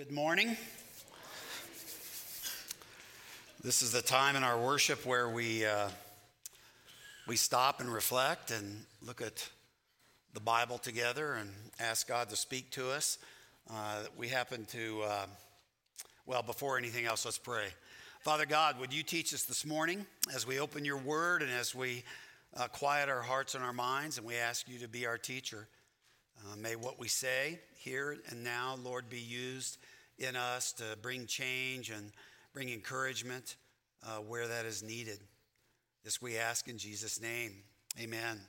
Good morning. This is the time in our worship where we, uh, we stop and reflect and look at the Bible together and ask God to speak to us. Uh, we happen to, uh, well, before anything else, let's pray. Father God, would you teach us this morning as we open your word and as we uh, quiet our hearts and our minds, and we ask you to be our teacher. Uh, may what we say here and now, Lord, be used in us to bring change and bring encouragement uh, where that is needed. This we ask in Jesus' name. Amen.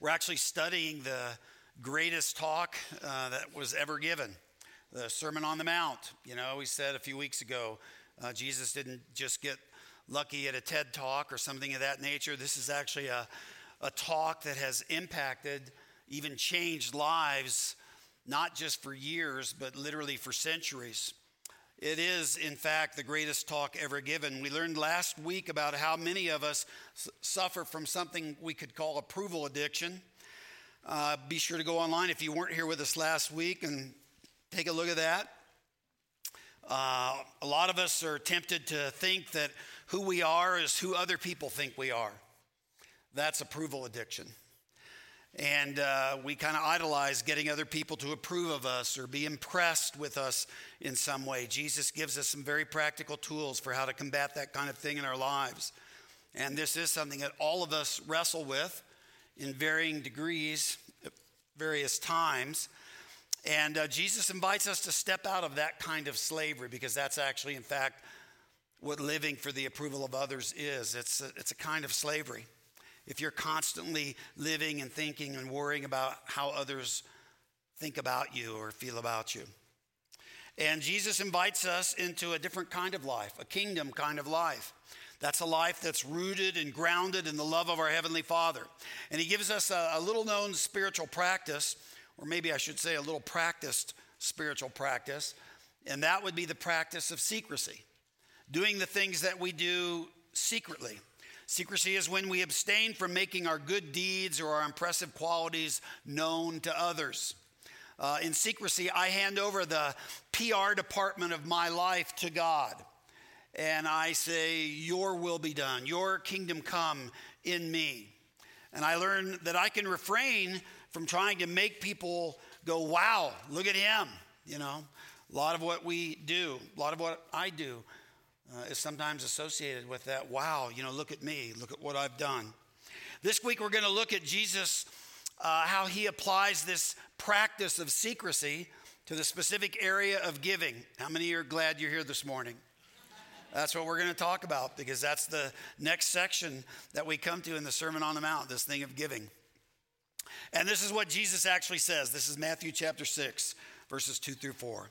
We're actually studying the greatest talk uh, that was ever given the Sermon on the Mount. You know, we said a few weeks ago, uh, Jesus didn't just get lucky at a TED talk or something of that nature. This is actually a, a talk that has impacted, even changed lives not just for years, but literally for centuries. It is, in fact, the greatest talk ever given. We learned last week about how many of us suffer from something we could call approval addiction. Uh, be sure to go online if you weren't here with us last week and take a look at that. Uh, a lot of us are tempted to think that who we are is who other people think we are. That's approval addiction. And uh, we kind of idolize getting other people to approve of us or be impressed with us in some way. Jesus gives us some very practical tools for how to combat that kind of thing in our lives. And this is something that all of us wrestle with in varying degrees, various times. And uh, Jesus invites us to step out of that kind of slavery because that's actually, in fact, what living for the approval of others is. It's a, it's a kind of slavery if you're constantly living and thinking and worrying about how others think about you or feel about you. And Jesus invites us into a different kind of life, a kingdom kind of life. That's a life that's rooted and grounded in the love of our Heavenly Father. And He gives us a, a little known spiritual practice, or maybe I should say a little practiced spiritual practice, and that would be the practice of secrecy, doing the things that we do secretly. Secrecy is when we abstain from making our good deeds or our impressive qualities known to others. Uh, in secrecy, I hand over the PR department of my life to God. And I say, Your will be done, your kingdom come in me. And I learn that I can refrain from trying to make people go, Wow, look at him. You know, a lot of what we do, a lot of what I do uh, is sometimes associated with that. Wow, you know, look at me, look at what I've done. This week we're going to look at Jesus, uh, how he applies this practice of secrecy to the specific area of giving. How many are glad you're here this morning? That's what we're going to talk about because that's the next section that we come to in the Sermon on the Mount, this thing of giving. And this is what Jesus actually says. This is Matthew chapter 6, verses 2 through 4.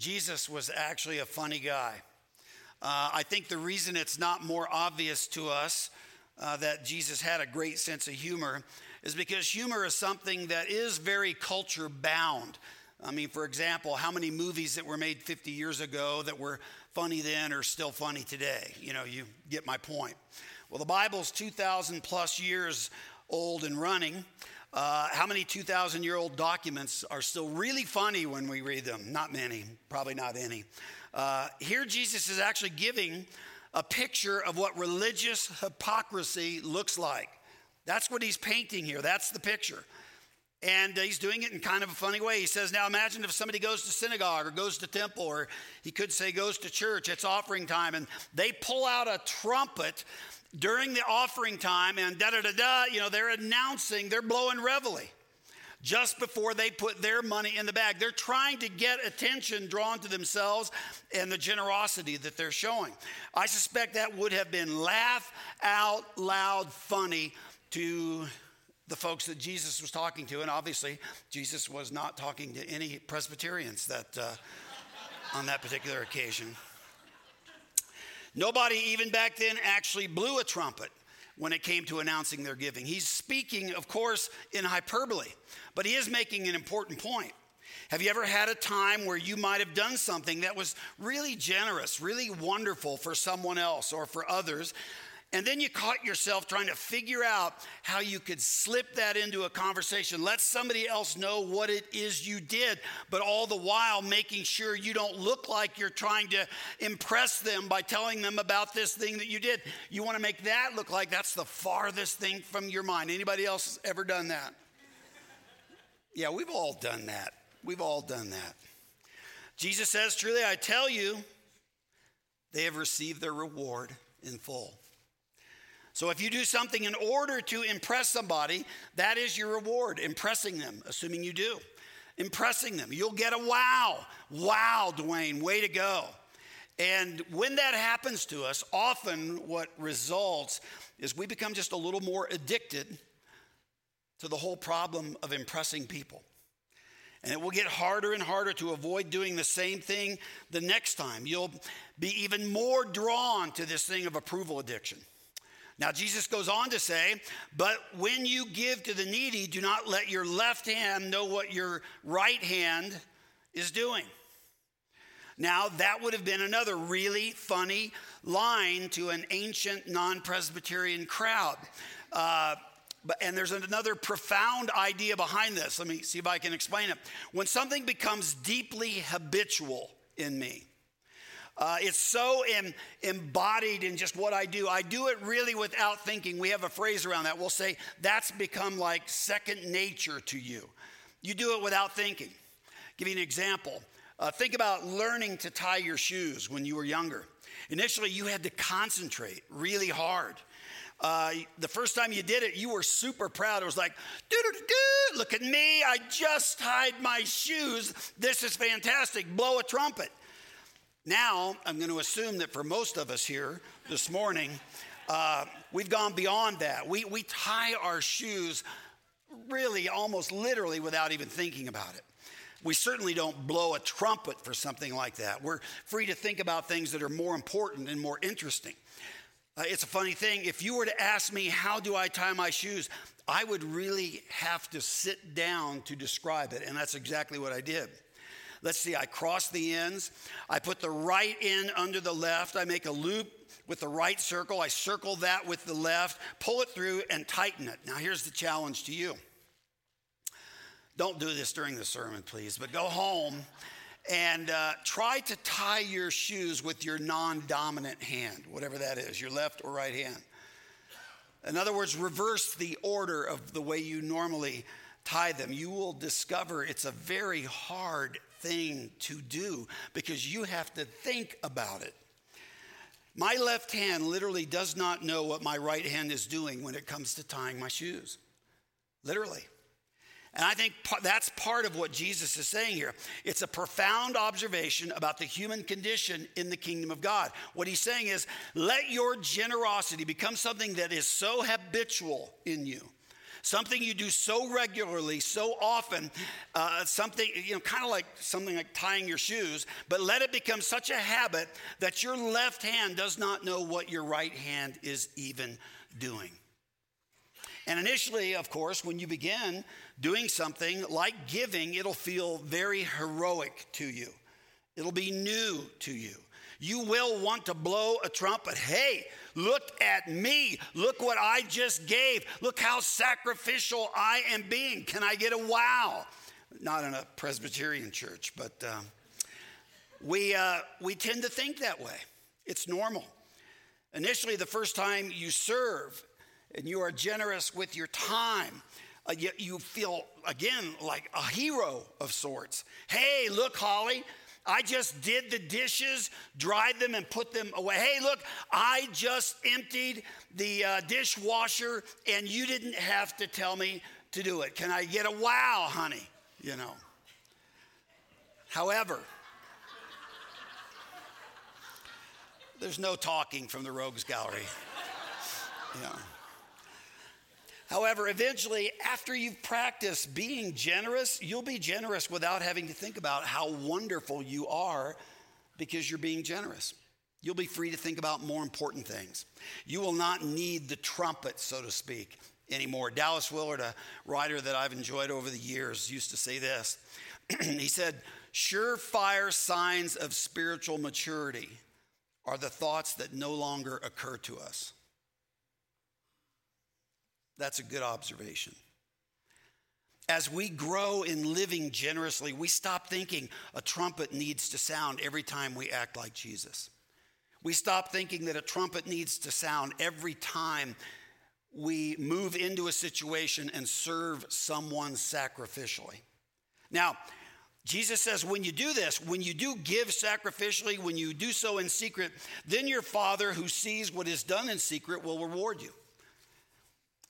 Jesus was actually a funny guy. Uh, I think the reason it's not more obvious to us uh, that Jesus had a great sense of humor is because humor is something that is very culture bound. I mean, for example, how many movies that were made 50 years ago that were funny then are still funny today? You know, you get my point. Well, the Bible's 2,000 plus years old and running. Uh, how many 2,000 year old documents are still really funny when we read them? Not many, probably not any. Uh, here, Jesus is actually giving a picture of what religious hypocrisy looks like. That's what he's painting here. That's the picture. And uh, he's doing it in kind of a funny way. He says, Now imagine if somebody goes to synagogue or goes to temple, or he could say goes to church, it's offering time, and they pull out a trumpet during the offering time and da da da da, you know, they're announcing, they're blowing reveille just before they put their money in the bag. They're trying to get attention drawn to themselves and the generosity that they're showing. I suspect that would have been laugh out loud funny to the folks that Jesus was talking to. And obviously, Jesus was not talking to any Presbyterians that. Uh, on that particular occasion. Nobody, even back then, actually blew a trumpet when it came to announcing their giving. He's speaking, of course, in hyperbole, but he is making an important point. Have you ever had a time where you might have done something that was really generous, really wonderful for someone else or for others? And then you caught yourself trying to figure out how you could slip that into a conversation, let somebody else know what it is you did, but all the while making sure you don't look like you're trying to impress them by telling them about this thing that you did. You want to make that look like that's the farthest thing from your mind. Anybody else ever done that? Yeah, we've all done that. We've all done that. Jesus says, Truly, I tell you, they have received their reward in full. So if you do something in order to impress somebody, that is your reward, impressing them, assuming you do. Impressing them. You'll get a wow. Wow, Dwayne, way to go. And when that happens to us, often what results is we become just a little more addicted to the whole problem of impressing people. And it will get harder and harder to avoid doing the same thing the next time. You'll be even more drawn to this thing of approval addiction. Now, Jesus goes on to say, But when you give to the needy, do not let your left hand know what your right hand is doing. Now, that would have been another really funny line to an ancient non Presbyterian crowd. Uh, but, and there's another profound idea behind this. Let me see if I can explain it. When something becomes deeply habitual in me, uh, it's so em- embodied in just what I do. I do it really without thinking. We have a phrase around that. We'll say, that's become like second nature to you. You do it without thinking. Give you an example. Uh, think about learning to tie your shoes when you were younger. Initially, you had to concentrate really hard. Uh, the first time you did it, you were super proud. It was like, look at me. I just tied my shoes. This is fantastic. Blow a trumpet. Now, I'm going to assume that for most of us here this morning, uh, we've gone beyond that. We, we tie our shoes really almost literally without even thinking about it. We certainly don't blow a trumpet for something like that. We're free to think about things that are more important and more interesting. Uh, it's a funny thing. If you were to ask me, how do I tie my shoes? I would really have to sit down to describe it. And that's exactly what I did. Let's see, I cross the ends. I put the right end under the left. I make a loop with the right circle. I circle that with the left, pull it through, and tighten it. Now, here's the challenge to you. Don't do this during the sermon, please, but go home and uh, try to tie your shoes with your non dominant hand, whatever that is, your left or right hand. In other words, reverse the order of the way you normally tie them. You will discover it's a very hard thing to do because you have to think about it. My left hand literally does not know what my right hand is doing when it comes to tying my shoes. Literally. And I think that's part of what Jesus is saying here. It's a profound observation about the human condition in the kingdom of God. What he's saying is, let your generosity become something that is so habitual in you something you do so regularly, so often, uh, something, you know, kind of like something like tying your shoes, but let it become such a habit that your left hand does not know what your right hand is even doing. And initially, of course, when you begin doing something like giving, it'll feel very heroic to you. It'll be new to you. You will want to blow a trumpet. Hey, Look at me. Look what I just gave. Look how sacrificial I am being. Can I get a wow? Not in a Presbyterian church, but um, we, uh, we tend to think that way. It's normal. Initially, the first time you serve and you are generous with your time, uh, you, you feel, again, like a hero of sorts. Hey, look, Holly, I just did the dishes, dried them, and put them away. Hey, look, I just emptied the uh, dishwasher, and you didn't have to tell me to do it. Can I get a wow, honey? You know. However, there's no talking from the Rogues Gallery. Yeah. However, eventually, after you've practiced being generous, you'll be generous without having to think about how wonderful you are because you're being generous. You'll be free to think about more important things. You will not need the trumpet, so to speak, anymore. Dallas Willard, a writer that I've enjoyed over the years, used to say this. he said, Surefire signs of spiritual maturity are the thoughts that no longer occur to us. That's a good observation. As we grow in living generously, we stop thinking a trumpet needs to sound every time we act like Jesus. We stop thinking that a trumpet needs to sound every time we move into a situation and serve someone sacrificially. Now, Jesus says, when you do this, when you do give sacrificially, when you do so in secret, then your Father who sees what is done in secret will reward you.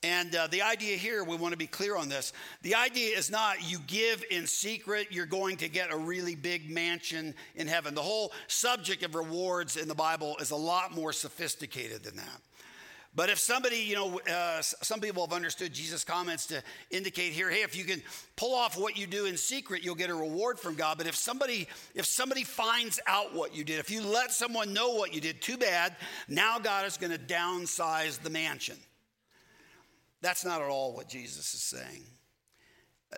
And uh, the idea here, we want to be clear on this. The idea is not you give in secret, you're going to get a really big mansion in heaven. The whole subject of rewards in the Bible is a lot more sophisticated than that. But if somebody, you know, uh, some people have understood Jesus' comments to indicate here, hey, if you can pull off what you do in secret, you'll get a reward from God. But if somebody, if somebody finds out what you did, if you let someone know what you did, too bad. Now God is going to downsize the mansion. That's not at all what Jesus is saying.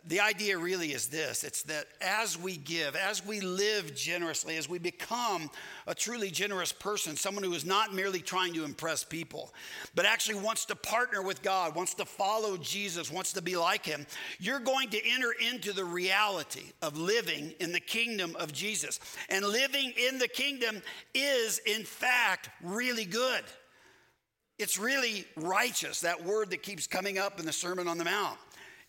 The idea really is this it's that as we give, as we live generously, as we become a truly generous person, someone who is not merely trying to impress people, but actually wants to partner with God, wants to follow Jesus, wants to be like him, you're going to enter into the reality of living in the kingdom of Jesus. And living in the kingdom is, in fact, really good. It's really righteous, that word that keeps coming up in the Sermon on the Mount.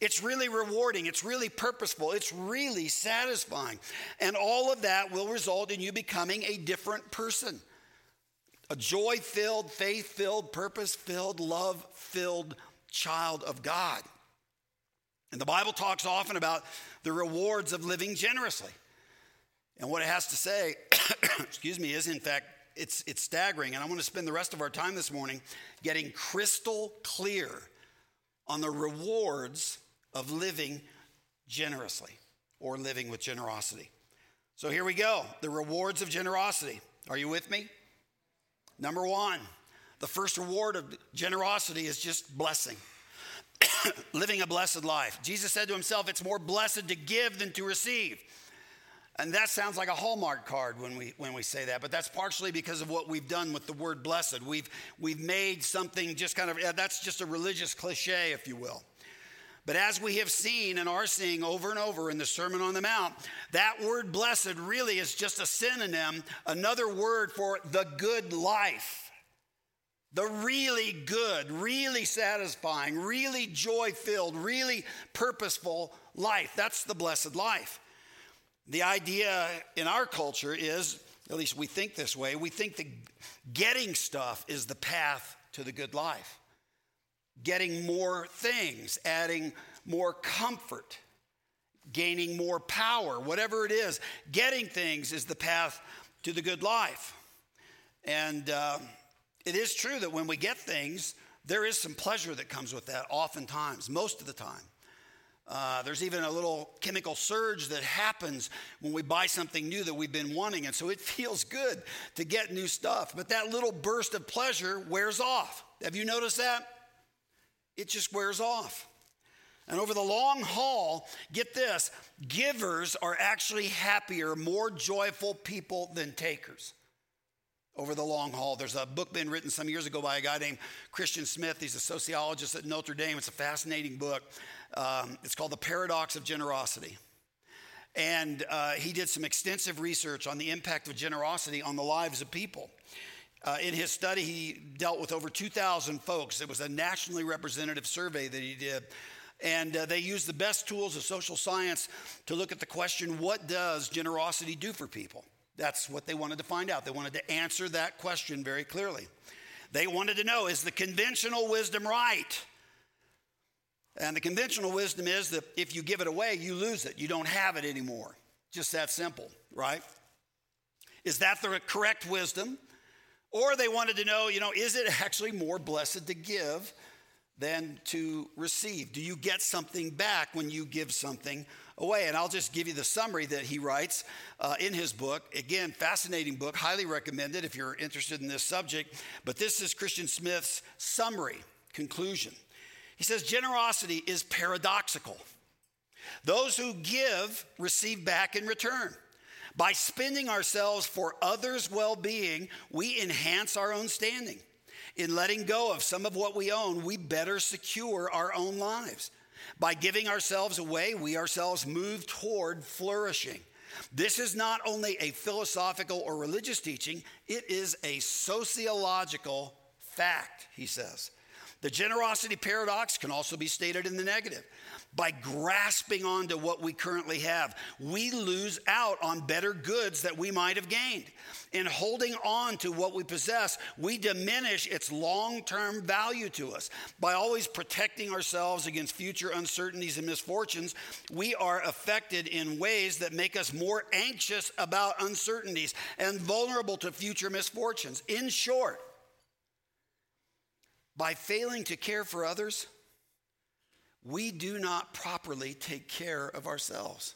It's really rewarding. It's really purposeful. It's really satisfying. And all of that will result in you becoming a different person a joy filled, faith filled, purpose filled, love filled child of God. And the Bible talks often about the rewards of living generously. And what it has to say, excuse me, is in fact, it's, it's staggering. And I want to spend the rest of our time this morning getting crystal clear on the rewards of living generously or living with generosity. So here we go the rewards of generosity. Are you with me? Number one, the first reward of generosity is just blessing. living a blessed life. Jesus said to himself, It's more blessed to give than to receive. And that sounds like a Hallmark card when we, when we say that, but that's partially because of what we've done with the word blessed. We've, we've made something just kind of, that's just a religious cliche, if you will. But as we have seen and are seeing over and over in the Sermon on the Mount, that word blessed really is just a synonym, another word for the good life. The really good, really satisfying, really joy filled, really purposeful life. That's the blessed life. The idea in our culture is, at least we think this way, we think that getting stuff is the path to the good life getting more things, adding more comfort, gaining more power, whatever it is. Getting things is the path to the good life. And uh, it is true that when we get things, there is some pleasure that comes with that, oftentimes, most of the time. Uh, there's even a little chemical surge that happens when we buy something new that we've been wanting. And so it feels good to get new stuff. But that little burst of pleasure wears off. Have you noticed that? it just wears off. And over the long haul, get this givers are actually happier, more joyful people than takers. Over the long haul, there's a book been written some years ago by a guy named Christian Smith. He's a sociologist at Notre Dame. It's a fascinating book. Um, it's called The Paradox of Generosity. And uh, he did some extensive research on the impact of generosity on the lives of people. Uh, in his study, he dealt with over 2,000 folks. It was a nationally representative survey that he did. And uh, they used the best tools of social science to look at the question what does generosity do for people? That's what they wanted to find out. They wanted to answer that question very clearly. They wanted to know is the conventional wisdom right? And the conventional wisdom is that if you give it away, you lose it. You don't have it anymore. Just that simple, right? Is that the correct wisdom? Or they wanted to know, you know, is it actually more blessed to give than to receive? Do you get something back when you give something away. And I'll just give you the summary that he writes uh, in his book. Again, fascinating book, highly recommended if you're interested in this subject. But this is Christian Smith's summary, conclusion. He says generosity is paradoxical. Those who give receive back in return. By spending ourselves for others' well being, we enhance our own standing. In letting go of some of what we own, we better secure our own lives. By giving ourselves away, we ourselves move toward flourishing. This is not only a philosophical or religious teaching, it is a sociological fact, he says. The generosity paradox can also be stated in the negative. By grasping onto what we currently have, we lose out on better goods that we might have gained. In holding on to what we possess, we diminish its long term value to us. By always protecting ourselves against future uncertainties and misfortunes, we are affected in ways that make us more anxious about uncertainties and vulnerable to future misfortunes. In short, by failing to care for others, we do not properly take care of ourselves.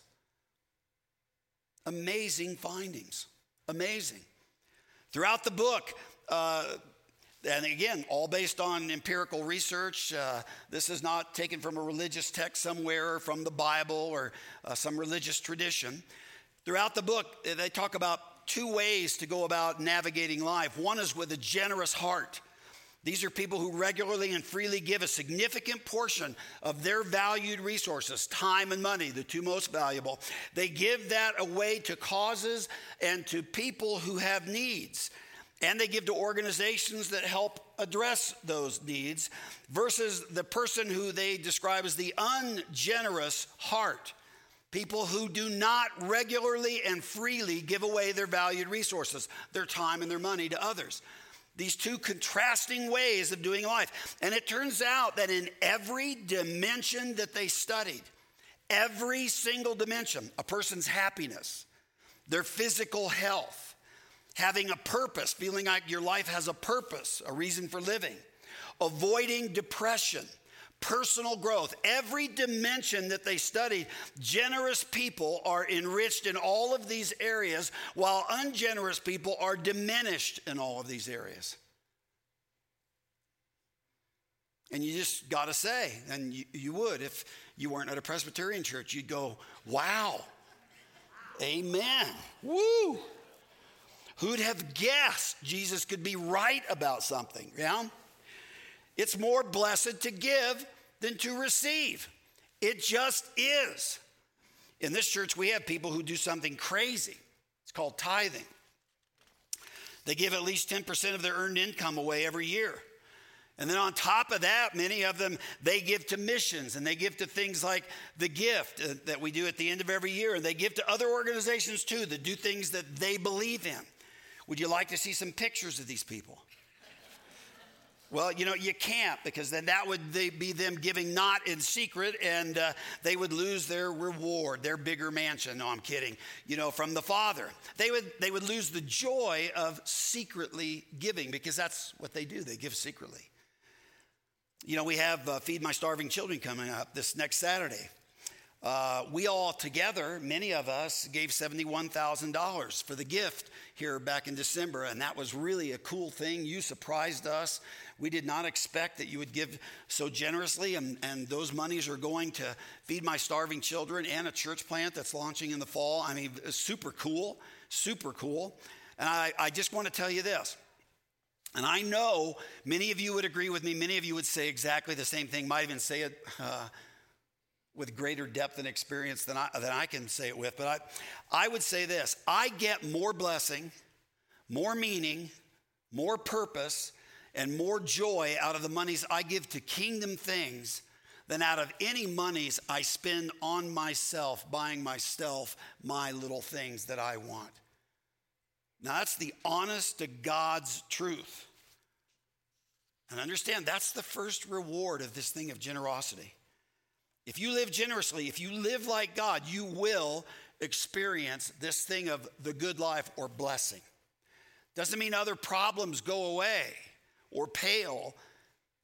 Amazing findings. Amazing. Throughout the book, uh, and again, all based on empirical research. Uh, this is not taken from a religious text somewhere or from the Bible or uh, some religious tradition. Throughout the book, they talk about two ways to go about navigating life. One is with a generous heart. These are people who regularly and freely give a significant portion of their valued resources, time and money, the two most valuable. They give that away to causes and to people who have needs. And they give to organizations that help address those needs, versus the person who they describe as the ungenerous heart. People who do not regularly and freely give away their valued resources, their time and their money to others these two contrasting ways of doing life. And it turns out that in every dimension that they studied, every single dimension, a person's happiness, their physical health, having a purpose, feeling like your life has a purpose, a reason for living, avoiding depression, personal growth, every dimension that they studied, generous people are enriched in all of these areas, while ungenerous people are diminished in all of these areas. And you just got to say, and you, you, would if you weren't at a Presbyterian church, you'd go, wow, amen, woo. Who'd have guessed Jesus could be right about something? Yeah? It's more blessed to give than to receive. It just is. In this church, we have people who do something crazy. It's called tithing. They give at least 10% of their earned income away every year. And then on top of that, many of them, they give to missions and they give to things like the gift uh, that we do at the end of every year. And they give to other organizations too that do things that they believe in. Would you like to see some pictures of these people? Well, you know, you can't because then that would be them giving not in secret and uh, they would lose their reward, their bigger mansion. No, I'm kidding. You know, from the Father. They would, they would lose the joy of secretly giving because that's what they do. They give secretly. You know, we have uh, Feed My Starving Children coming up this next Saturday. Uh, we all together, many of us, gave $71,000 for the gift here back in December, and that was really a cool thing. You surprised us. We did not expect that you would give so generously, and, and those monies are going to feed my starving children and a church plant that's launching in the fall. I mean, super cool, super cool. And I, I just want to tell you this. And I know many of you would agree with me. Many of you would say exactly the same thing, might even say it uh, with greater depth and experience than I, than I can say it with. But I, I would say this I get more blessing, more meaning, more purpose, and more joy out of the monies I give to kingdom things than out of any monies I spend on myself, buying myself my little things that I want. Now, that's the honest to God's truth. And understand that's the first reward of this thing of generosity. If you live generously, if you live like God, you will experience this thing of the good life or blessing. Doesn't mean other problems go away or pale.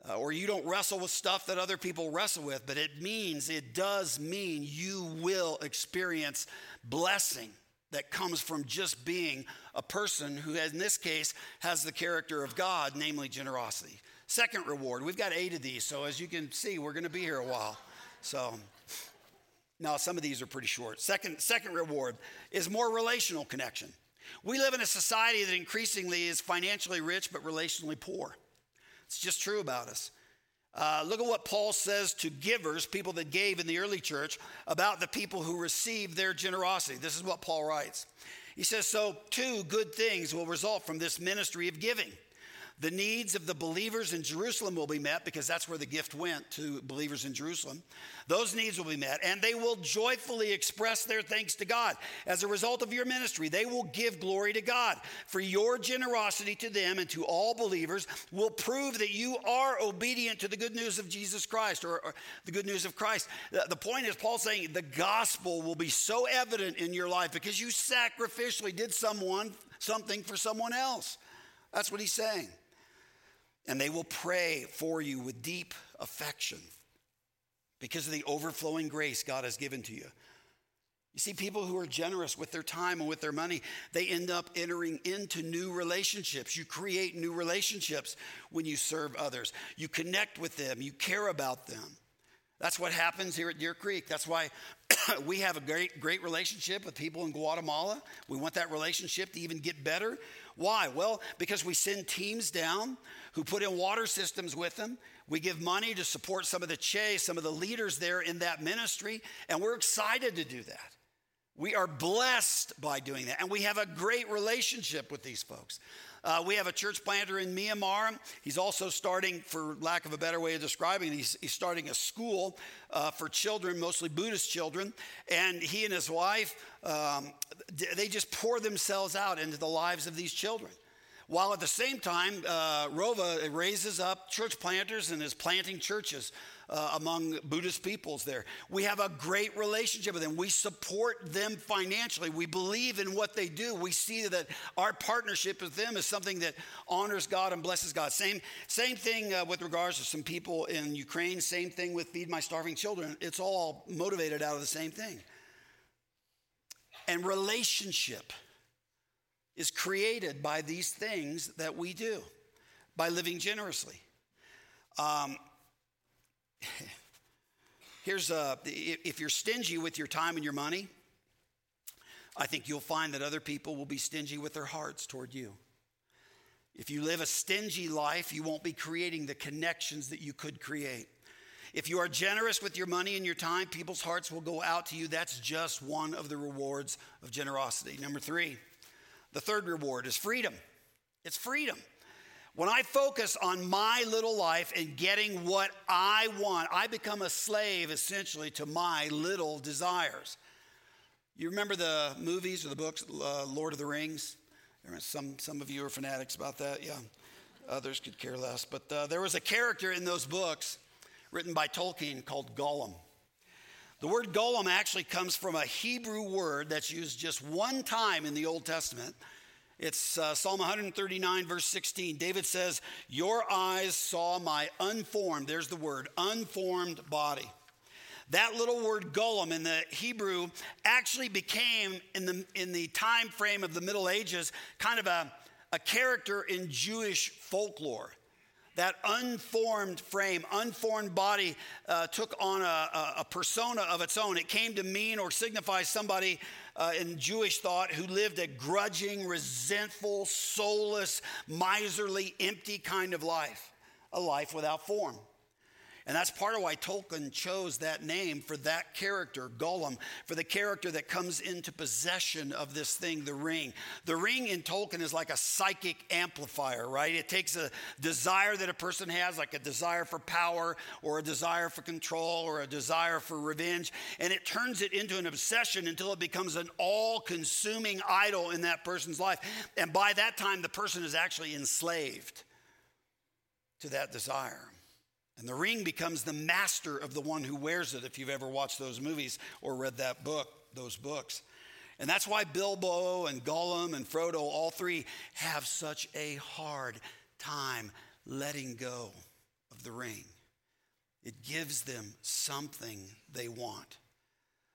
uh, or you don't wrestle with stuff that other people wrestle with, but it means, it does mean you will experience blessing that comes from just being a person who, in this case, has the character of God, namely generosity. Second reward, we've got eight of these, so as you can see, we're to be here a while. So, now some of these are pretty short. Second, second reward is more relational connection. We live in a society that increasingly is financially rich but relationally poor. It's just true about us. Uh, look at what Paul says to givers, people that gave in the early church, about the people who received their generosity. This is what Paul writes. He says, So, two good things will result from this ministry of giving. The needs of the believers in Jerusalem will be met because that's where the gift went to believers in Jerusalem. Those needs will be met, and they will joyfully express their thanks to God. As a result of your ministry, they will give glory to God. For your generosity to them and to all believers will prove that you are obedient to the good news of Jesus Christ or, or the good news of Christ. The, the point is, Paul saying the gospel will be so evident in your life because you sacrificially did someone something for someone else. That's what he's saying and they will pray for you with deep affection because of the overflowing grace God has given to you. You see, people who are generous with their time and with their money, they end up entering into new relationships. You create new relationships when you serve others. You connect with them, you care about them. That's what happens here at Deer Creek. That's why we have a great, great relationship with people in Guatemala. We want that relationship to even get better. Why? Well, because we send teams down who put in water systems with them. We give money to support some of the Che, some of the leaders there in that ministry, and we're excited to do that. We are blessed by doing that, and we have a great relationship with these folks. Uh, we have a church planter in Myanmar. He's also starting, for lack of a better way of describing it, he's, he's starting a school uh, for children, mostly Buddhist children. And he and his wife, um, they just pour themselves out into the lives of these children while at the same time, uh, Rova raises up church planters and is planting churches uh, among Buddhist peoples there. We have a great relationship with them. We support them financially. We believe in what they do. We see that our partnership with them is something that honors God and blesses God. Same, same thing uh, with regards to some people in Ukraine, same thing with Feed My Starving Children. It's all motivated out of the same thing. And relationship is created by these things that we do, by living generously. Um, here's uh, a, if you're stingy with your time and your money, I think you'll find that other people will be stingy with their hearts toward you. If you live a stingy life, you won't be creating the connections that you could create. If you are generous with your money and your time, people's hearts will go out to you. That's just one of the rewards of generosity. Number three, the third reward is freedom. It's freedom. When I focus on my little life and getting what I want, I become a slave essentially to my little desires. You remember the movies or the books, uh, Lord of the Rings? Some, some of you are fanatics about that, yeah. Others could care less. But uh, there was a character in those books written by Tolkien called Gollum. The word Gollum actually comes from a Hebrew word that's used just one time in the Old Testament. It's uh, Psalm 139, verse 16. David says, Your eyes saw my unformed, there's the word, unformed body. That little word golem in the Hebrew actually became, in the, in the time frame of the Middle Ages, kind of a, a character in Jewish folklore that unformed frame, unformed body uh, took on a, a, persona of its own. It came to mean or signify somebody uh, in Jewish thought who lived a grudging, resentful, soulless, miserly, empty kind of life, a life without form. And that's part of why Tolkien chose that name for that character, Gollum, for the character that comes into possession of this thing, the ring. The ring in Tolkien is like a psychic amplifier, right? It takes a desire that a person has, like a desire for power or a desire for control or a desire for revenge, and it turns it into an obsession until it becomes an all consuming idol in that person's life. And by that time, the person is actually enslaved to that desire. And the ring becomes the master of the one who wears it, if you've ever watched those movies or read that book, those books. And that's why Bilbo and Gollum and Frodo, all three, have such a hard time letting go of the ring. It gives them something they want.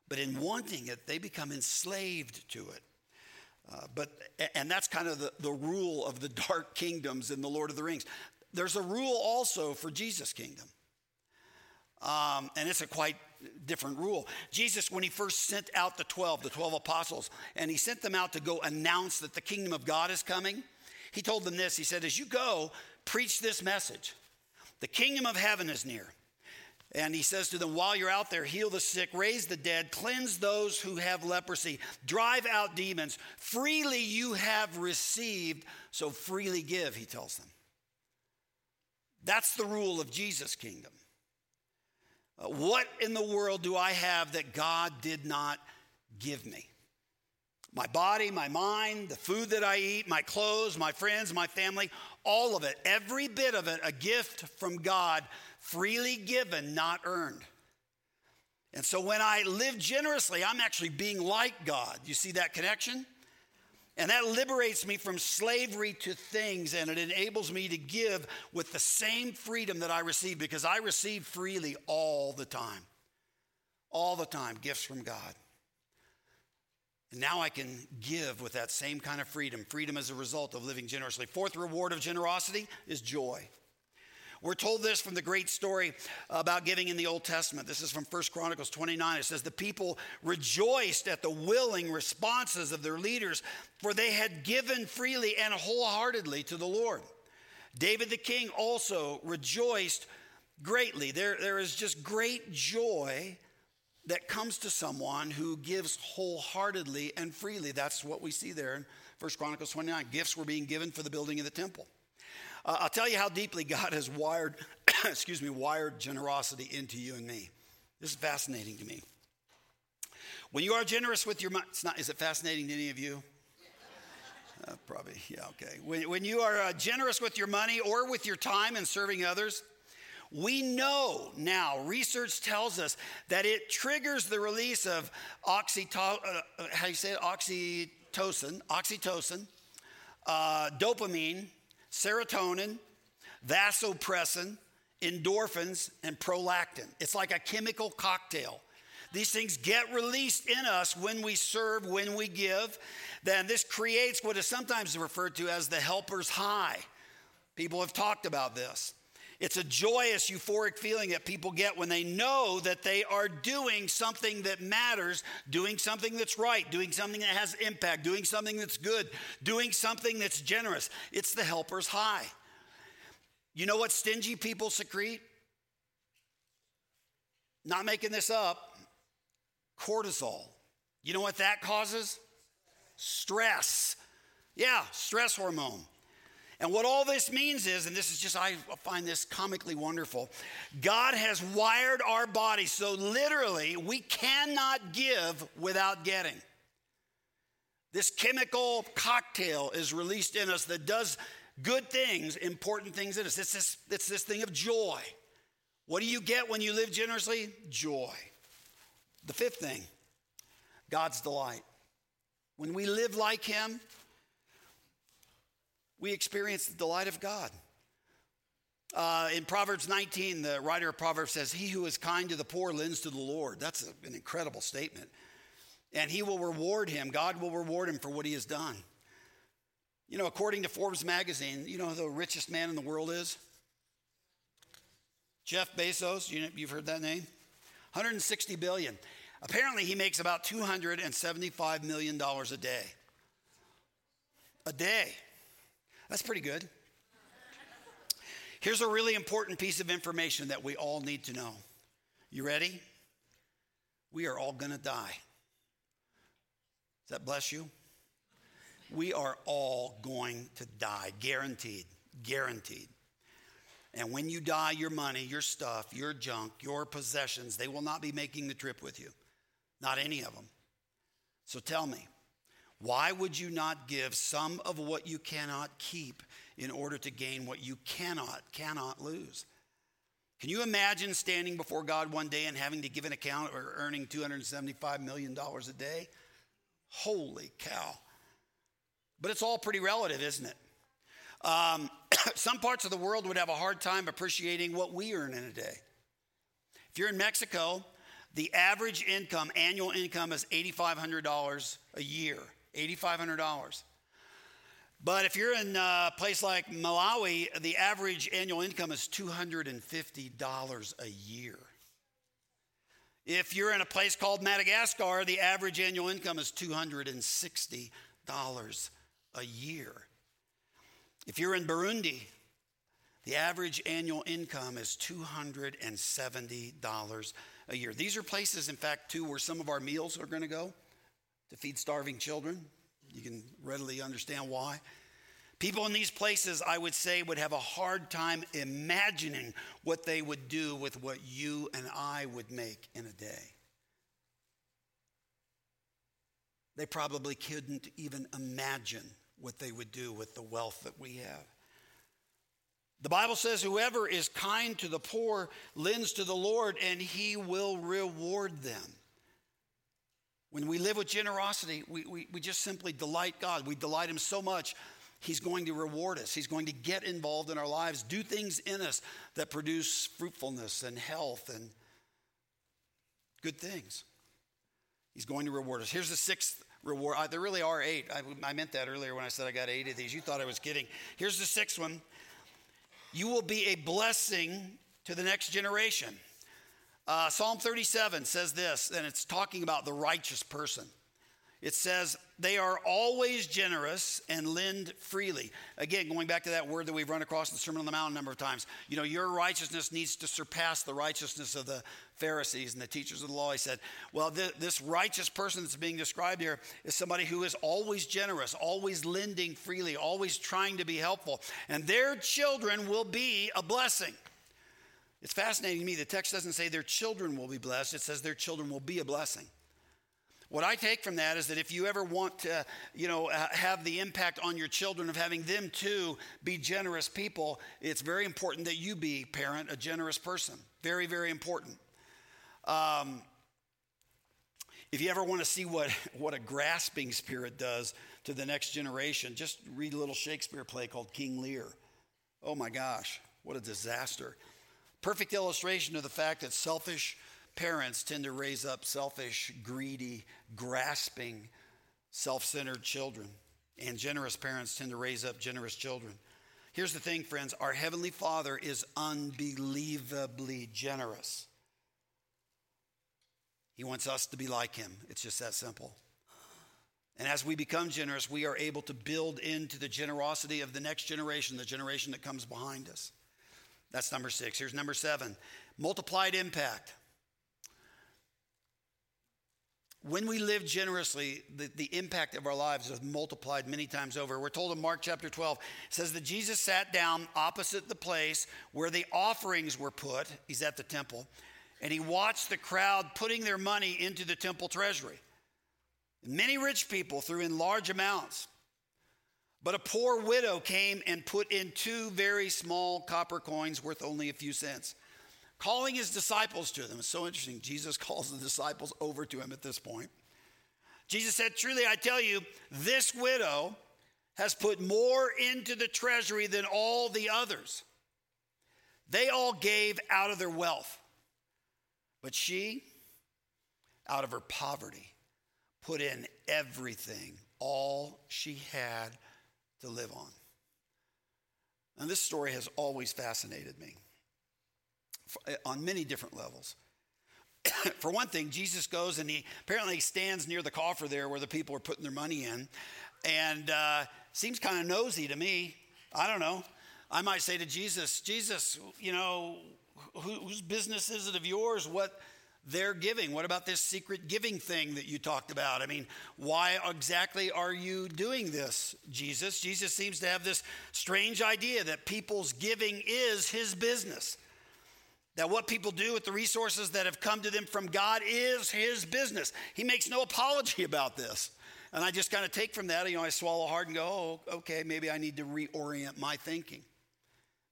But in wanting it, they become enslaved to it. Uh, but and that's kind of the, the rule of the dark kingdoms in the Lord of the Rings. There's a rule also for Jesus' kingdom. Um, and it's a quite different rule. Jesus, when he first sent out the 12, the 12 apostles, and he sent them out to go announce that the kingdom of God is coming, he told them this He said, As you go, preach this message the kingdom of heaven is near. And he says to them, While you're out there, heal the sick, raise the dead, cleanse those who have leprosy, drive out demons. Freely you have received, so freely give, he tells them. That's the rule of Jesus' kingdom. Uh, what in the world do I have that God did not give me? My body, my mind, the food that I eat, my clothes, my friends, my family, all of it, every bit of it, a gift from God, freely given, not earned. And so when I live generously, I'm actually being like God. You see that connection? And that liberates me from slavery to things and it enables me to give with the same freedom that I receive because I receive freely all the time. All the time, gifts from God. And now I can give with that same kind of freedom, freedom as a result of living generously. Fourth reward of generosity is joy. We're told this from the great story about giving in the Old Testament. This is from 1 Chronicles 29. It says, The people rejoiced at the willing responses of their leaders, for they had given freely and wholeheartedly to the Lord. David the king also rejoiced greatly. There, there is just great joy that comes to someone who gives wholeheartedly and freely. That's what we see there in 1 Chronicles 29. Gifts were being given for the building of the temple. Uh, I'll tell you how deeply God has wired, excuse me, wired generosity into you and me. This is fascinating to me. When you are generous with your money, it's not, is it fascinating to any of you? Uh, probably, yeah, okay. When, when you are uh, generous with your money or with your time in serving others, we know now, research tells us that it triggers the release of oxytocin, uh, uh, how you say it? Oxytocin, oxytocin, uh, dopamine, serotonin, vasopressin, endorphins, and prolactin. It's like a chemical cocktail. These things get released in us when we serve, when we give. Then this creates what is sometimes referred to as the helper's high. People have talked about this. It's a joyous, euphoric feeling that people get when they know that they are doing something that matters, doing something that's right, doing something that has impact, doing something that's good, doing something that's generous. It's the helper's high. You know what stingy people secrete? Not making this up, cortisol. You know what that causes? Stress. Yeah, stress hormone. And what all this means is, and this is just, I find this comically wonderful God has wired our bodies so literally we cannot give without getting. This chemical cocktail is released in us that does good things, important things in us. It's this, it's this thing of joy. What do you get when you live generously? Joy. The fifth thing God's delight. When we live like Him, we experience the delight of God. Uh, in Proverbs 19, the writer of Proverbs says, He who is kind to the poor lends to the Lord. That's an incredible statement. And He will reward him, God will reward him for what he has done. You know, according to Forbes magazine, you know who the richest man in the world is? Jeff Bezos, you know, you've heard that name? 160 billion. Apparently, he makes about 275 million dollars a day. A day. That's pretty good. Here's a really important piece of information that we all need to know. You ready? We are all going to die. Does that bless you? We are all going to die, guaranteed, guaranteed. And when you die, your money, your stuff, your junk, your possessions, they will not be making the trip with you. Not any of them. So tell me, why would you not give some of what you cannot keep in order to gain what you cannot, cannot lose? Can you imagine standing before God one day and having to give an account or earning $275 million a day? Holy cow. But it's all pretty relative, isn't it? Um, some parts of the world would have a hard time appreciating what we earn in a day. If you're in Mexico, the average income, annual income, is $8,500 a year. $8,500. But if you're in a place like Malawi, the average annual income is $250 a year. If you're in a place called Madagascar, the average annual income is $260 a year. If you're in Burundi, the average annual income is $270 a year. These are places, in fact, too, where some of our meals are going to go to feed starving children. You can readily understand why. People in these places, I would say, would have a hard time imagining what they would do with what you and I would make in a day. They probably couldn't even imagine what they would do with the wealth that we have. The Bible says, Whoever is kind to the poor lends to the Lord, and he will reward them. When we live with generosity, we, we, we just simply delight God. We delight Him so much He's going to reward us. He's going to get involved in our lives, do things in us that produce fruitfulness and health and good things. He's going to reward us. Here's the sixth reward. Uh, there really are eight. I, I meant that earlier when I said I got eight of these. You thought I was kidding. Here's the sixth one you will be a blessing to the next generation. Uh, Psalm 37 says this, and it's talking about the righteous person. It says, they are always generous and lend freely. Again, going back to that word that we've run across in the Sermon on the Mount a number of times. You know, your righteousness needs to surpass the righteousness of the Pharisees and the teachers of the law. He said, well, th- this righteous person that's being described here is somebody who is always generous, always lending freely, always trying to be helpful. And their children will be a blessing. It's fascinating to me. The text doesn't say their children will be blessed, it says their children will be a blessing. What I take from that is that if you ever want to, you know, have the impact on your children of having them too be generous people, it's very important that you be, parent, a generous person. Very, very important. Um, if you ever want to see what, what a grasping spirit does to the next generation, just read a little Shakespeare play called King Lear. Oh my gosh, what a disaster. Perfect illustration of the fact that selfish parents tend to raise up selfish, greedy, grasping, self centered children. And generous parents tend to raise up generous children. Here's the thing, friends our Heavenly Father is unbelievably generous. He wants us to be like Him. It's just that simple. And as we become generous, we are able to build into the generosity of the next generation, the generation that comes behind us. That's number six. Here's number seven multiplied impact. When we live generously, the, the impact of our lives is multiplied many times over. We're told in Mark chapter 12, it says that Jesus sat down opposite the place where the offerings were put. He's at the temple. And he watched the crowd putting their money into the temple treasury. Many rich people threw in large amounts. But a poor widow came and put in two very small copper coins worth only a few cents calling his disciples to them. It's so interesting. Jesus calls the disciples over to him at this point. Jesus said, Truly, I tell you, this widow has put more into the treasury than all the others. They all gave out of their wealth, but she, out of her poverty, put in everything, all she had to live on. And this story has always fascinated me. Eh, on many different levels. For one thing, Jesus goes and he apparently stands near the coffer there where the people are putting their money in, and uh, seems kind of nosy to me. I don't know. I might say to Jesus, Jesus, you know, whose business is it of yours? What they're giving? What about this secret giving thing that you talked about? I mean, why exactly are you doing this, Jesus? Jesus seems to have this strange idea that people's giving is his business. That what people do with the resources that have come to them from God is his business. He makes no apology about this. And I just kind of take from that, you know, I swallow hard and go, oh, okay, maybe I need to reorient my thinking.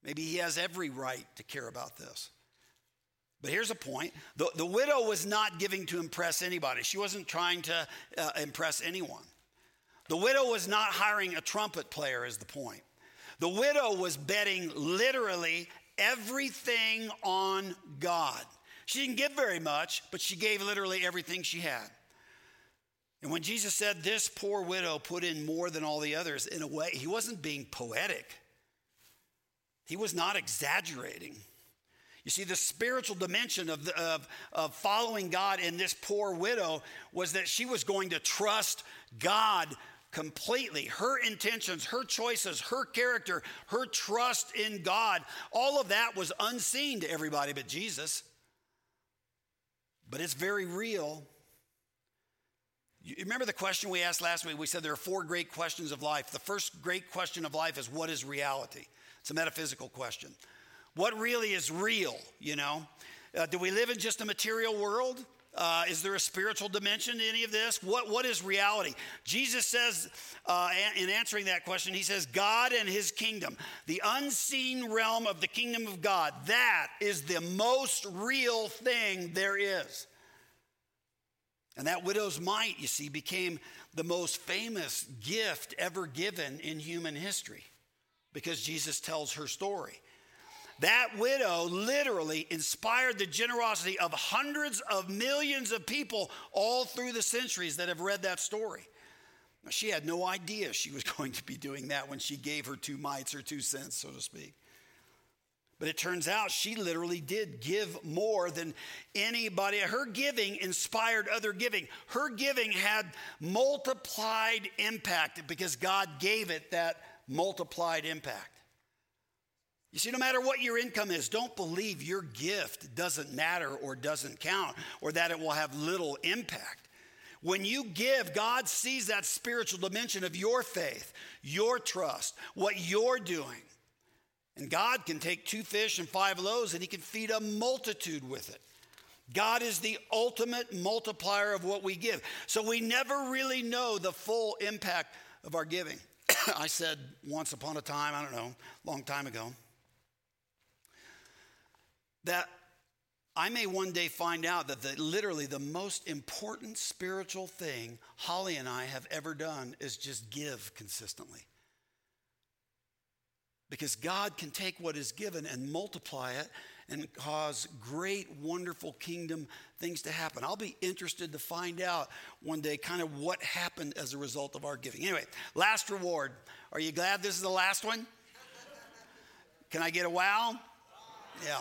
Maybe he has every right to care about this. But here's a point the, the widow was not giving to impress anybody, she wasn't trying to uh, impress anyone. The widow was not hiring a trumpet player, is the point. The widow was betting literally everything on God. She didn't give very much, but she gave literally everything she had. And when Jesus said this poor widow put in more than all the others, in a way, he wasn't being poetic. He was not exaggerating. You see, the spiritual dimension of, the, of, of following God in this poor widow was that she was going to trust God completely. Her intentions, her choices, her character, her trust in God, all of that was unseen to everybody but Jesus. But it's very real. You remember the question we asked last week? We said there are four great questions of life. The first great question of life is what is reality? It's a metaphysical question. What really is real, you know? Uh, do we live in just a material world? Uh, is there a spiritual dimension to any of this? What, what is reality? Jesus says, uh, in answering that question, he says, God and his kingdom, the unseen realm of the kingdom of God, that is the most real thing there is. And that widow's mite, you see, became the most famous gift ever given in human history because Jesus tells her story. That widow literally inspired the generosity of hundreds of millions of people all through the centuries that have read that story. Now, she had no idea she was going to be doing that when she gave her two mites or two cents, so to speak. But it turns out she literally did give more than anybody. Her giving inspired other giving. Her giving had multiplied impact because God gave it that multiplied impact. You see, no matter what your income is, don't believe your gift doesn't matter or doesn't count or that it will have little impact. When you give, God sees that spiritual dimension of your faith, your trust, what you're doing. And God can take two fish and five loaves and He can feed a multitude with it. God is the ultimate multiplier of what we give. So we never really know the full impact of our giving. I said once upon a time, I don't know, long time ago, that I may one day find out that the, literally the most important spiritual thing Holly and I have ever done is just give consistently. Because God can take what is given and multiply it and cause great, wonderful kingdom things to happen. I'll be interested to find out one day kind of what happened as a result of our giving. Anyway, last reward. Are you glad this is the last one? Can I get a wow? Yeah,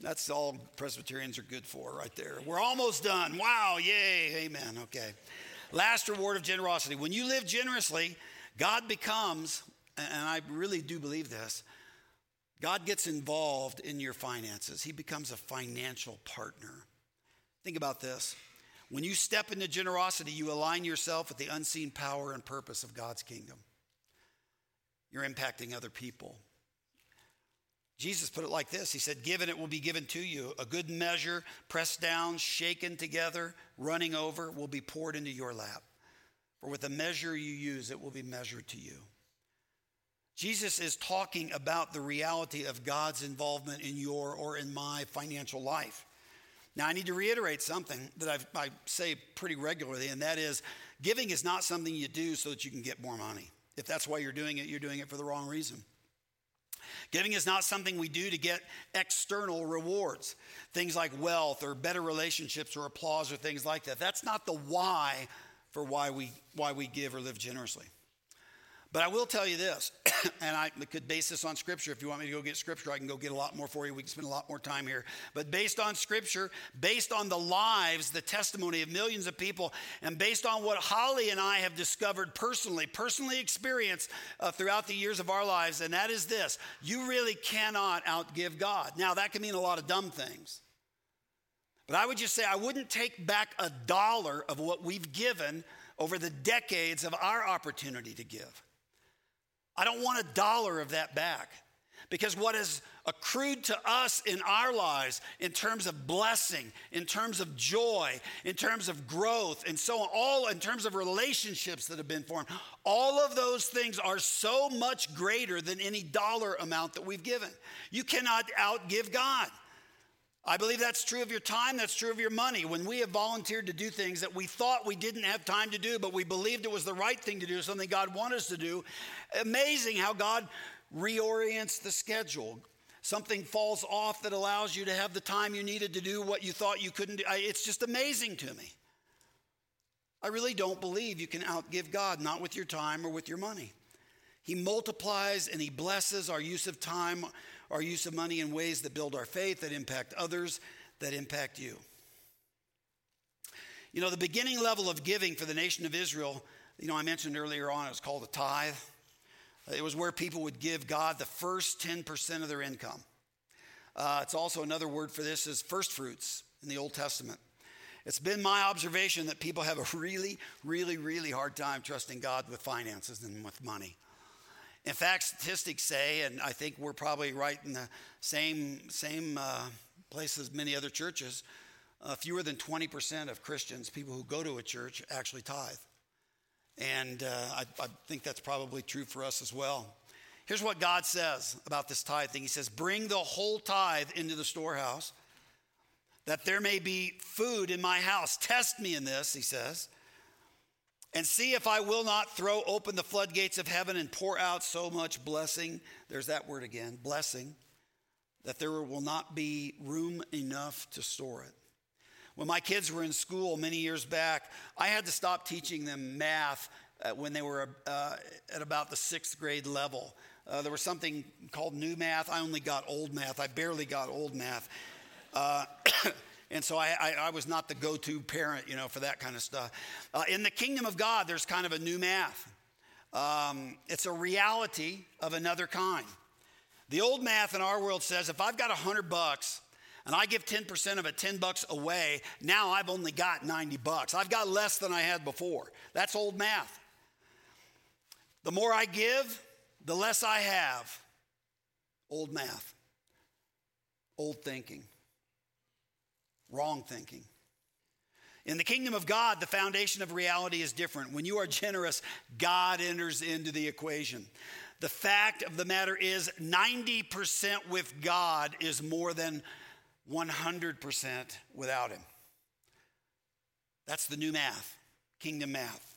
that's all Presbyterians are good for right there. We're almost done. Wow, yay, amen. Okay. Last reward of generosity. When you live generously, God becomes, and I really do believe this, God gets involved in your finances. He becomes a financial partner. Think about this. When you step into generosity, you align yourself with the unseen power and purpose of God's kingdom. You're impacting other people. Jesus put it like this He said, Given it will be given to you. A good measure, pressed down, shaken together, running over, will be poured into your lap. For with the measure you use, it will be measured to you. Jesus is talking about the reality of God's involvement in your or in my financial life. Now, I need to reiterate something that I've, i say pretty regularly, and that is giving is not something you do so that you can get more money. If that's why you're doing it, you're doing it for the wrong reason. Giving is not something we do to get external rewards, things like wealth or better relationships or applause or things like that. That's not the why for why we, why we give or live generously. But I will tell you this, and I could base this on scripture. If you want me to go get scripture, I can go get a lot more for you. We can spend a lot more time here. But based on scripture, based on the lives, the testimony of millions of people, and based on what Holly and I have discovered personally, personally experienced uh, throughout the years of our lives, and that is this you really cannot outgive God. Now, that can mean a lot of dumb things. But I would just say I wouldn't take back a dollar of what we've given over the decades of our opportunity to give. I don't want a dollar of that back. Because what has accrued to us in our lives in terms of blessing, in terms of joy, in terms of growth, and so on, all in terms of relationships that have been formed, all of those things are so much greater than any dollar amount that we've given. You cannot outgive God. I believe that's true of your time, that's true of your money. When we have volunteered to do things that we thought we didn't have time to do, but we believed it was the right thing to do, something God wanted us to do, amazing how God reorients the schedule. Something falls off that allows you to have the time you needed to do what you thought you couldn't do. It's just amazing to me. I really don't believe you can outgive God, not with your time or with your money. He multiplies and He blesses our use of time, our use of money in ways that build our faith, that impact others, that impact you. You know, the beginning level of giving for the nation of Israel, you know, I mentioned earlier on, it was called a tithe. It was where people would give God the first 10% of their income. Uh, it's also another word for this is first fruits in the Old Testament. It's been my observation that people have a really, really, really hard time trusting God with finances and with money. In fact, statistics say, and I think we're probably right in the same, same uh, place as many other churches, uh, fewer than 20% of Christians, people who go to a church, actually tithe. And uh, I, I think that's probably true for us as well. Here's what God says about this tithe thing He says, Bring the whole tithe into the storehouse, that there may be food in my house. Test me in this, He says, and see if I will not throw open the floodgates of heaven and pour out so much blessing. There's that word again blessing, that there will not be room enough to store it. When my kids were in school many years back, I had to stop teaching them math when they were uh, at about the sixth grade level. Uh, there was something called new math. I only got old math. I barely got old math. Uh, and so I, I, I, was not the go to parent, you know, for that kind of stuff. Uh, in the kingdom of God, there's kind of a new math. Um, it's a reality of another kind. The old math in our world says if I've got a hundred bucks and I give 10% of it 10 bucks away, now I've only got 90 bucks. I've got less than I had before. That's old math. The more I give, the less I have. Old math. Old thinking. Wrong thinking. In the kingdom of God, the foundation of reality is different. When you are generous, God enters into the equation. The fact of the matter is, 90% with God is more than 100% without him. That's the new math, kingdom math.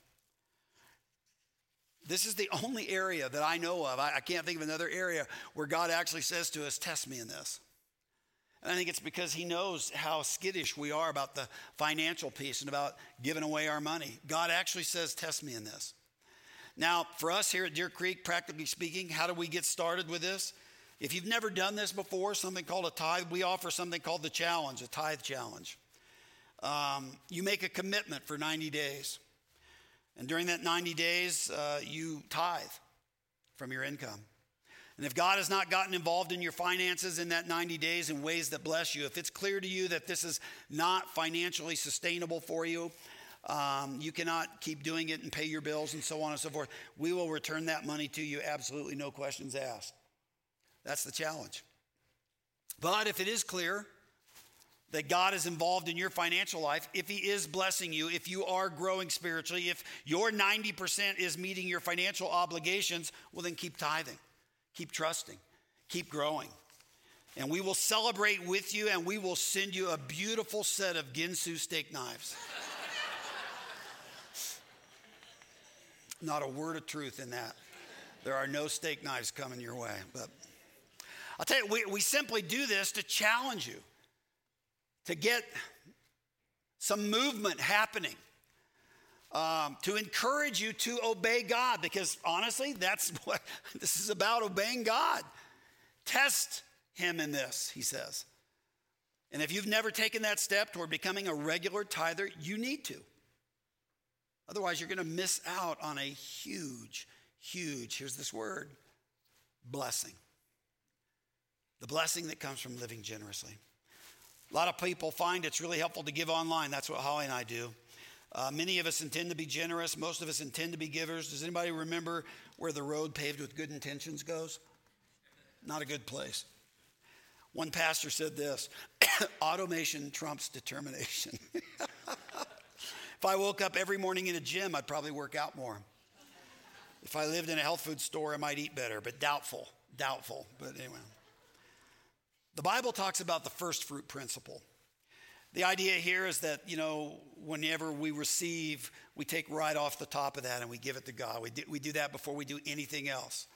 This is the only area that I know of. I, can't think of another area where God actually says to us, Test me in this. And I think it's because He knows how skittish we are about the financial piece and about giving away our money. God actually says, Test me in this. Now, for us here at Deer Creek, practically speaking, how do we get started with this? If you've never done this before, something called a tithe, we offer something called the challenge, a tithe challenge. Um, you make a commitment for 90 days. And during that 90 days, uh, you tithe from your income. And if God has not gotten involved in your finances in that 90 days in ways that bless you, if it's clear to you that this is not financially sustainable for you, um, you cannot keep doing it and pay your bills and so on and so forth, we will return that money to you, absolutely no questions asked. That's the challenge. But if it is clear that God is involved in your financial life, if He is blessing you, if you are growing spiritually, if your 90% is meeting your financial obligations, well, then keep tithing, keep trusting, keep growing. And we will celebrate with you and we will send you a beautiful set of Ginsu steak knives. Not a word of truth in that. There are no steak knives coming your way, but. I'll tell you, we, we simply do this to challenge you, to get some movement happening, um, to encourage you to obey God, because honestly, that's what this is about obeying God. Test Him in this, He says. And if you've never taken that step toward becoming a regular tither, you need to. Otherwise, you're going to miss out on a huge, huge, here's this word, blessing the blessing that comes from living generously. A lot of people find it's really helpful to give online. That's what Holly and I do. Uh, many of us intend to be generous. Most of us intend to be givers. Does anybody remember where the road paved with good intentions goes? Not a good place. One pastor said this automation trumps determination. if I woke up every morning in a gym, I'd probably work out more. If I lived in a health food store, I might eat better, but doubtful. Doubtful. But anyway. The Bible talks about the first fruit principle. The idea here is that, you know, whenever we receive, we take right off the top of that and we give it to God. We do, we do that before we do anything else.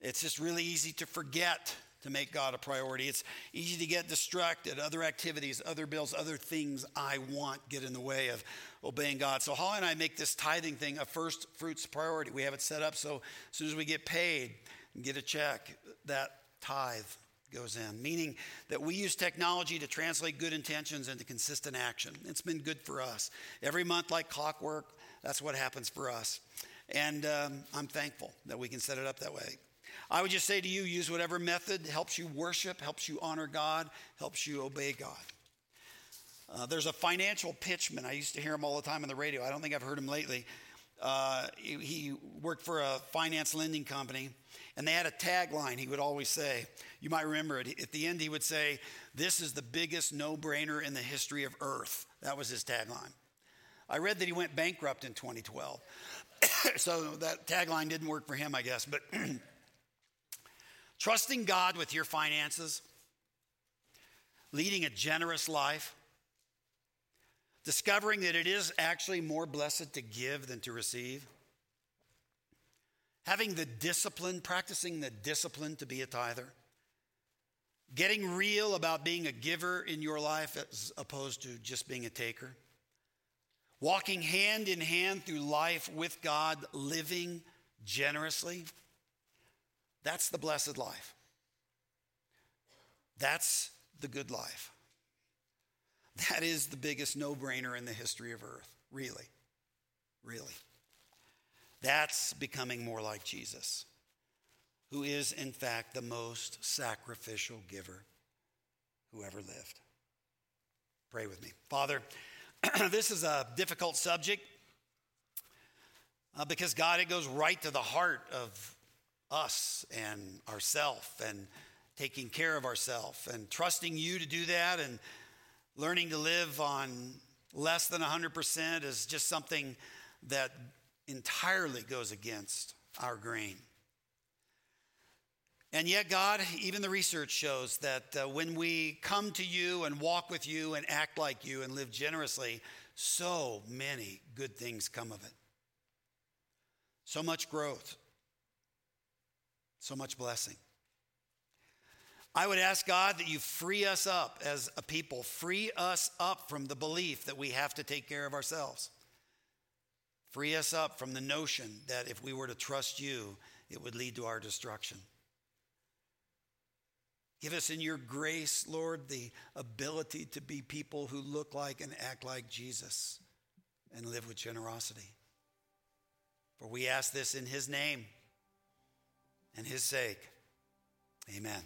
It's just really easy to forget to make God a priority. It's easy to get distracted. Other activities, other bills, other things I want get in the way of obeying God. So Holly and I make this tithing thing a first fruits priority. We have it set up so as soon as we get paid and get a check, that tithe goes in, meaning that we use technology to translate good intentions into consistent action. It's been good for us. Every month, like clockwork, that's what happens for us. And um, I'm thankful that we can set it up that way. I would just say to you use whatever method helps you worship, helps you honor God, helps you obey God. Uh, there's a financial pitchman. I used to hear him all the time on the radio. I don't think I've heard him lately. Uh, he, he worked for a finance lending company, and they had a tagline he would always say. You might remember it. At the end, he would say, This is the biggest no brainer in the history of Earth. That was his tagline. I read that he went bankrupt in 2012. so that tagline didn't work for him, I guess. But Trusting God with your finances, leading a generous life, discovering that it is actually more blessed to give than to receive, having the discipline, practicing the discipline to be a tither, getting real about being a giver in your life as opposed to just being a taker, walking hand in hand through life with God, living generously. That's the blessed life. That's the good life. That is the biggest no brainer in the history of earth, really. Really. That's becoming more like Jesus, who is, in fact, the most sacrificial giver who ever lived. Pray with me. Father, this is a difficult subject uh, because, God, it goes right to the heart of us and ourself and taking care of ourself and trusting you to do that and learning to live on less than 100% is just something that entirely goes against our grain. And yet, God, even the research shows that uh, when we come to you and walk with you and act like you and live generously, so many good things come of it. So much growth, so much blessing. I would ask God that you free us up as a people, free us up from the belief that we have to take care of ourselves. Free us up from the notion that if we were to trust you, it would lead to our destruction. Give us in your grace, Lord, the ability to be people who look like and act like Jesus and live with generosity. For we ask this in his name and his sake. Amen.